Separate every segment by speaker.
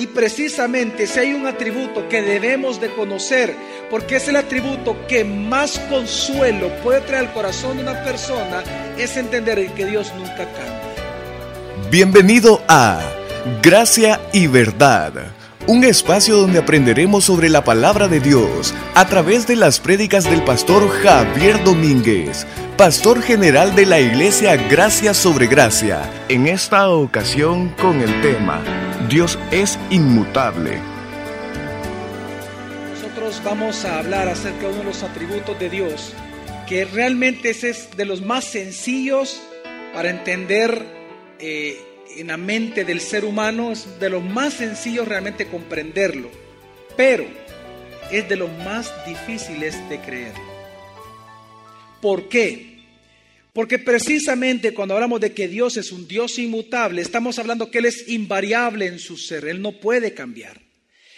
Speaker 1: Y precisamente si hay un atributo que debemos de conocer, porque es el atributo que más consuelo puede traer al corazón de una persona, es entender que Dios nunca cambia.
Speaker 2: Bienvenido a Gracia y Verdad, un espacio donde aprenderemos sobre la palabra de Dios a través de las prédicas del pastor Javier Domínguez, pastor general de la iglesia Gracia sobre Gracia. En esta ocasión con el tema Dios es inmutable.
Speaker 1: Nosotros vamos a hablar acerca de uno de los atributos de Dios, que realmente es de los más sencillos para entender eh, en la mente del ser humano, es de los más sencillos realmente comprenderlo, pero es de los más difíciles de creer. ¿Por qué? Porque precisamente cuando hablamos de que Dios es un Dios inmutable, estamos hablando que Él es invariable en su ser, Él no puede cambiar.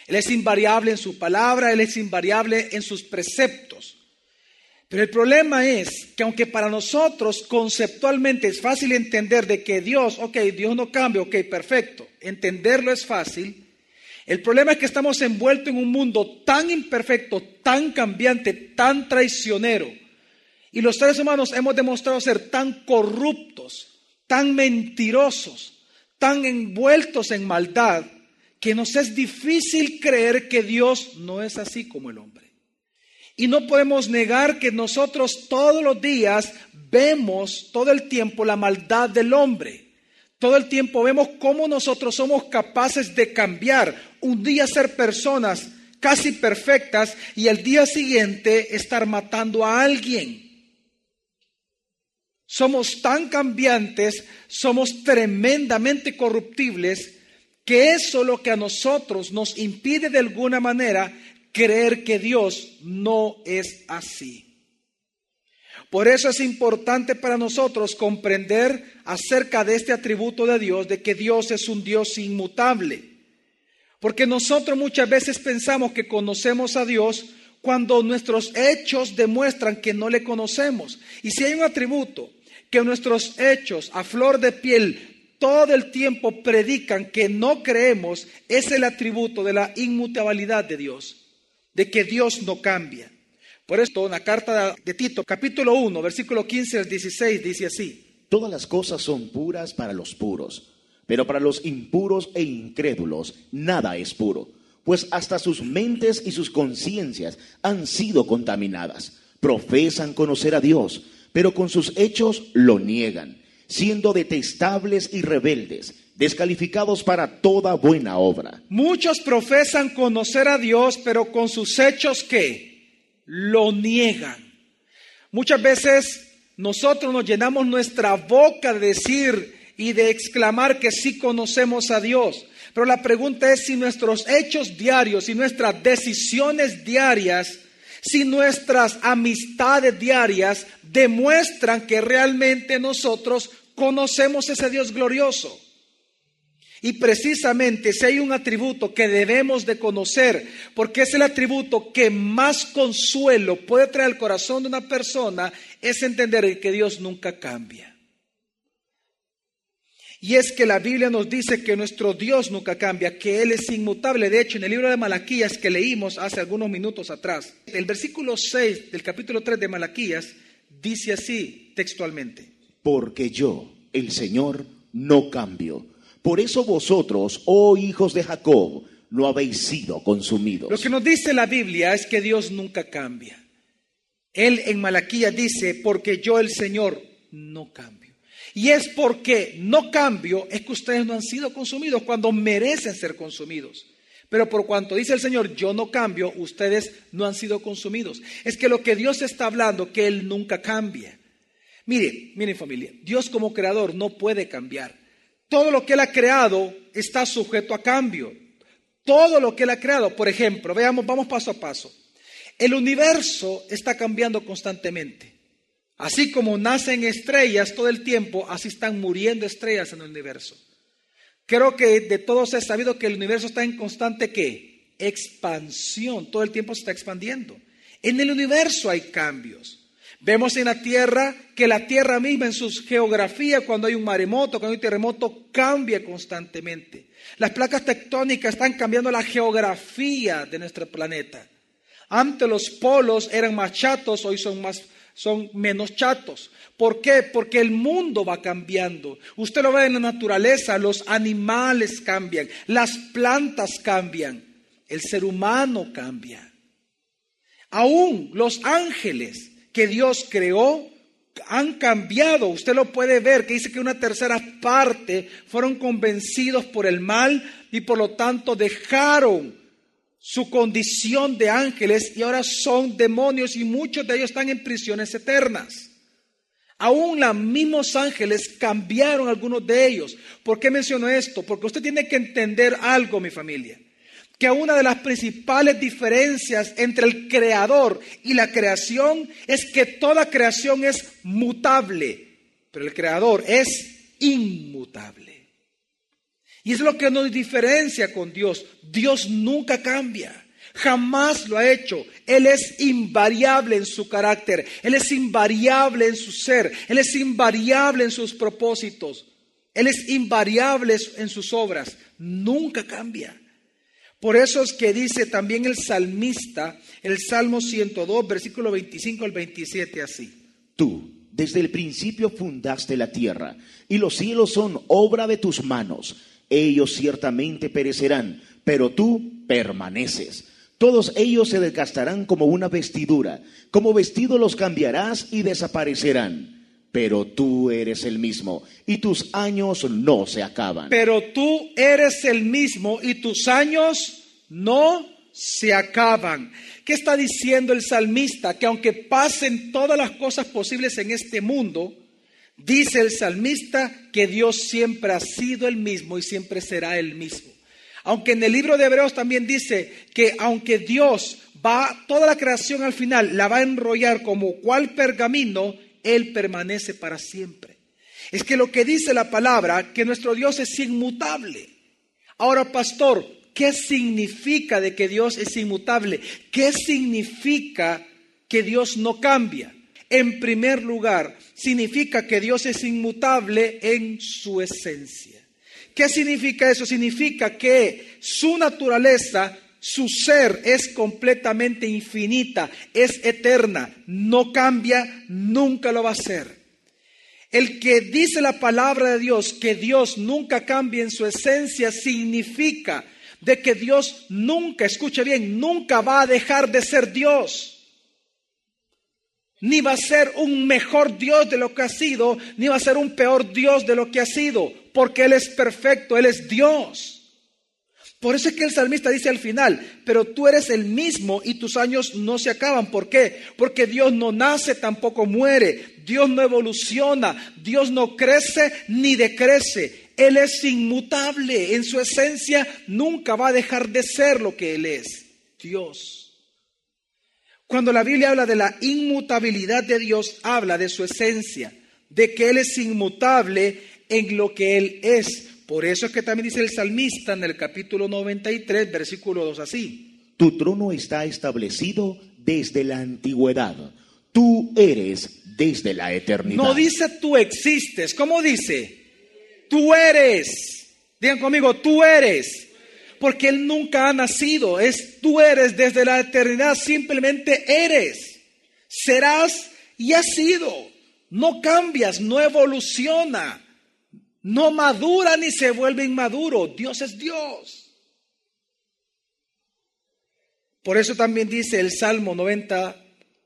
Speaker 1: Él es invariable en su palabra, Él es invariable en sus preceptos. Pero el problema es que aunque para nosotros conceptualmente es fácil entender de que Dios, ok, Dios no cambia, ok, perfecto, entenderlo es fácil, el problema es que estamos envueltos en un mundo tan imperfecto, tan cambiante, tan traicionero, y los seres humanos hemos demostrado ser tan corruptos, tan mentirosos, tan envueltos en maldad, que nos es difícil creer que Dios no es así como el hombre. Y no podemos negar que nosotros todos los días vemos todo el tiempo la maldad del hombre. Todo el tiempo vemos cómo nosotros somos capaces de cambiar, un día ser personas casi perfectas y el día siguiente estar matando a alguien. Somos tan cambiantes, somos tremendamente corruptibles, que eso lo que a nosotros nos impide de alguna manera creer que Dios no es así. Por eso es importante para nosotros comprender acerca de este atributo de Dios, de que Dios es un Dios inmutable. Porque nosotros muchas veces pensamos que conocemos a Dios cuando nuestros hechos demuestran que no le conocemos. Y si hay un atributo que nuestros hechos a flor de piel todo el tiempo predican que no creemos, es el atributo de la inmutabilidad de Dios, de que Dios no cambia. Por esto, en la carta de Tito, capítulo 1, versículo 15 al 16, dice así.
Speaker 3: Todas las cosas son puras para los puros, pero para los impuros e incrédulos nada es puro, pues hasta sus mentes y sus conciencias han sido contaminadas. Profesan conocer a Dios pero con sus hechos lo niegan, siendo detestables y rebeldes, descalificados para toda buena obra.
Speaker 1: Muchos profesan conocer a Dios, pero con sus hechos ¿qué? Lo niegan. Muchas veces nosotros nos llenamos nuestra boca de decir y de exclamar que sí conocemos a Dios. Pero la pregunta es si nuestros hechos diarios y nuestras decisiones diarias si nuestras amistades diarias demuestran que realmente nosotros conocemos ese Dios glorioso. Y precisamente si hay un atributo que debemos de conocer, porque es el atributo que más consuelo puede traer al corazón de una persona, es entender que Dios nunca cambia. Y es que la Biblia nos dice que nuestro Dios nunca cambia, que Él es inmutable. De hecho, en el libro de Malaquías que leímos hace algunos minutos atrás, el versículo 6 del capítulo 3 de Malaquías dice así textualmente.
Speaker 3: Porque yo, el Señor, no cambio. Por eso vosotros, oh hijos de Jacob, no habéis sido consumidos.
Speaker 1: Lo que nos dice la Biblia es que Dios nunca cambia. Él en Malaquías dice, porque yo, el Señor, no cambio. Y es porque no cambio, es que ustedes no han sido consumidos cuando merecen ser consumidos. Pero por cuanto dice el Señor, yo no cambio, ustedes no han sido consumidos. Es que lo que Dios está hablando, que Él nunca cambia. Mire, miren familia, Dios como creador no puede cambiar. Todo lo que Él ha creado está sujeto a cambio. Todo lo que Él ha creado, por ejemplo, veamos, vamos paso a paso. El universo está cambiando constantemente. Así como nacen estrellas todo el tiempo, así están muriendo estrellas en el universo. Creo que de todos es sabido que el universo está en constante ¿qué? expansión, todo el tiempo se está expandiendo. En el universo hay cambios. Vemos en la tierra que la tierra misma en su geografía, cuando hay un maremoto, cuando hay un terremoto, cambia constantemente. Las placas tectónicas están cambiando la geografía de nuestro planeta. Antes los polos eran más chatos, hoy son, más, son menos chatos. ¿Por qué? Porque el mundo va cambiando. Usted lo ve en la naturaleza, los animales cambian, las plantas cambian, el ser humano cambia. Aún los ángeles que Dios creó han cambiado. Usted lo puede ver, que dice que una tercera parte fueron convencidos por el mal y por lo tanto dejaron su condición de ángeles y ahora son demonios y muchos de ellos están en prisiones eternas. Aún los mismos ángeles cambiaron algunos de ellos. ¿Por qué menciono esto? Porque usted tiene que entender algo, mi familia que una de las principales diferencias entre el creador y la creación es que toda creación es mutable, pero el creador es inmutable. Y es lo que nos diferencia con Dios. Dios nunca cambia. Jamás lo ha hecho. Él es invariable en su carácter. Él es invariable en su ser. Él es invariable en sus propósitos. Él es invariable en sus obras. Nunca cambia. Por eso es que dice también el salmista, el Salmo 102, versículo 25 al 27 así.
Speaker 3: Tú, desde el principio fundaste la tierra, y los cielos son obra de tus manos. Ellos ciertamente perecerán, pero tú permaneces. Todos ellos se desgastarán como una vestidura, como vestido los cambiarás y desaparecerán pero tú eres el mismo y tus años no se acaban.
Speaker 1: Pero tú eres el mismo y tus años no se acaban. ¿Qué está diciendo el salmista? Que aunque pasen todas las cosas posibles en este mundo, dice el salmista que Dios siempre ha sido el mismo y siempre será el mismo. Aunque en el libro de Hebreos también dice que aunque Dios va, toda la creación al final la va a enrollar como cual pergamino, él permanece para siempre. Es que lo que dice la palabra, que nuestro Dios es inmutable. Ahora, pastor, ¿qué significa de que Dios es inmutable? ¿Qué significa que Dios no cambia? En primer lugar, significa que Dios es inmutable en su esencia. ¿Qué significa eso? Significa que su naturaleza su ser es completamente infinita, es eterna, no cambia, nunca lo va a ser. El que dice la palabra de Dios que Dios nunca cambia en su esencia significa de que Dios nunca, escuche bien, nunca va a dejar de ser Dios. Ni va a ser un mejor Dios de lo que ha sido, ni va a ser un peor Dios de lo que ha sido, porque Él es perfecto, Él es Dios. Por eso es que el salmista dice al final, pero tú eres el mismo y tus años no se acaban. ¿Por qué? Porque Dios no nace, tampoco muere. Dios no evoluciona. Dios no crece ni decrece. Él es inmutable. En su esencia nunca va a dejar de ser lo que Él es. Dios. Cuando la Biblia habla de la inmutabilidad de Dios, habla de su esencia, de que Él es inmutable en lo que Él es. Por eso es que también dice el salmista en el capítulo 93, versículo 2 así.
Speaker 3: Tu trono está establecido desde la antigüedad. Tú eres desde la eternidad.
Speaker 1: No dice tú existes. ¿Cómo dice? Tú eres. Digan conmigo, tú eres. Porque Él nunca ha nacido. Es tú eres desde la eternidad. Simplemente eres. Serás y has sido. No cambias, no evoluciona no madura ni se vuelve inmaduro. Dios es Dios. Por eso también dice el Salmo 90,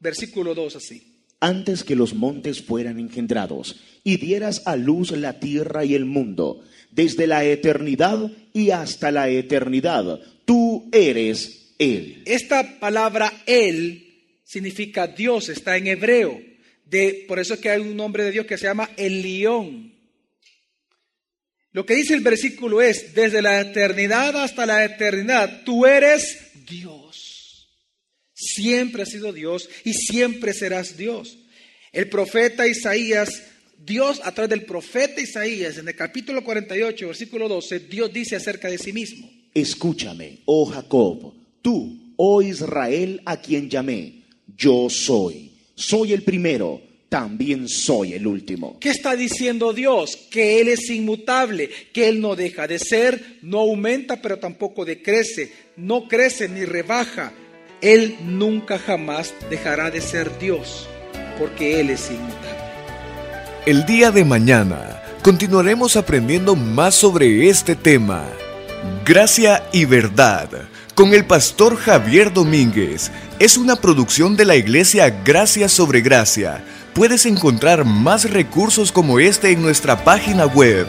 Speaker 1: versículo 2 así.
Speaker 3: Antes que los montes fueran engendrados y dieras a luz la tierra y el mundo, desde la eternidad y hasta la eternidad, tú eres Él.
Speaker 1: Esta palabra Él significa Dios, está en hebreo. De, por eso es que hay un nombre de Dios que se llama el león. Lo que dice el versículo es, desde la eternidad hasta la eternidad, tú eres Dios. Siempre has sido Dios y siempre serás Dios. El profeta Isaías, Dios a través del profeta Isaías, en el capítulo 48, versículo 12, Dios dice acerca de sí mismo.
Speaker 3: Escúchame, oh Jacob, tú, oh Israel, a quien llamé, yo soy. Soy el primero, también soy el último.
Speaker 1: ¿Qué está diciendo Dios? Que Él es inmutable, que Él no deja de ser, no aumenta, pero tampoco decrece, no crece ni rebaja. Él nunca jamás dejará de ser Dios, porque Él es inmutable.
Speaker 2: El día de mañana continuaremos aprendiendo más sobre este tema. Gracia y verdad con el pastor Javier Domínguez. Es una producción de la iglesia Gracia sobre Gracia. Puedes encontrar más recursos como este en nuestra página web,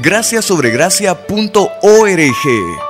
Speaker 2: graciasobregracia.org.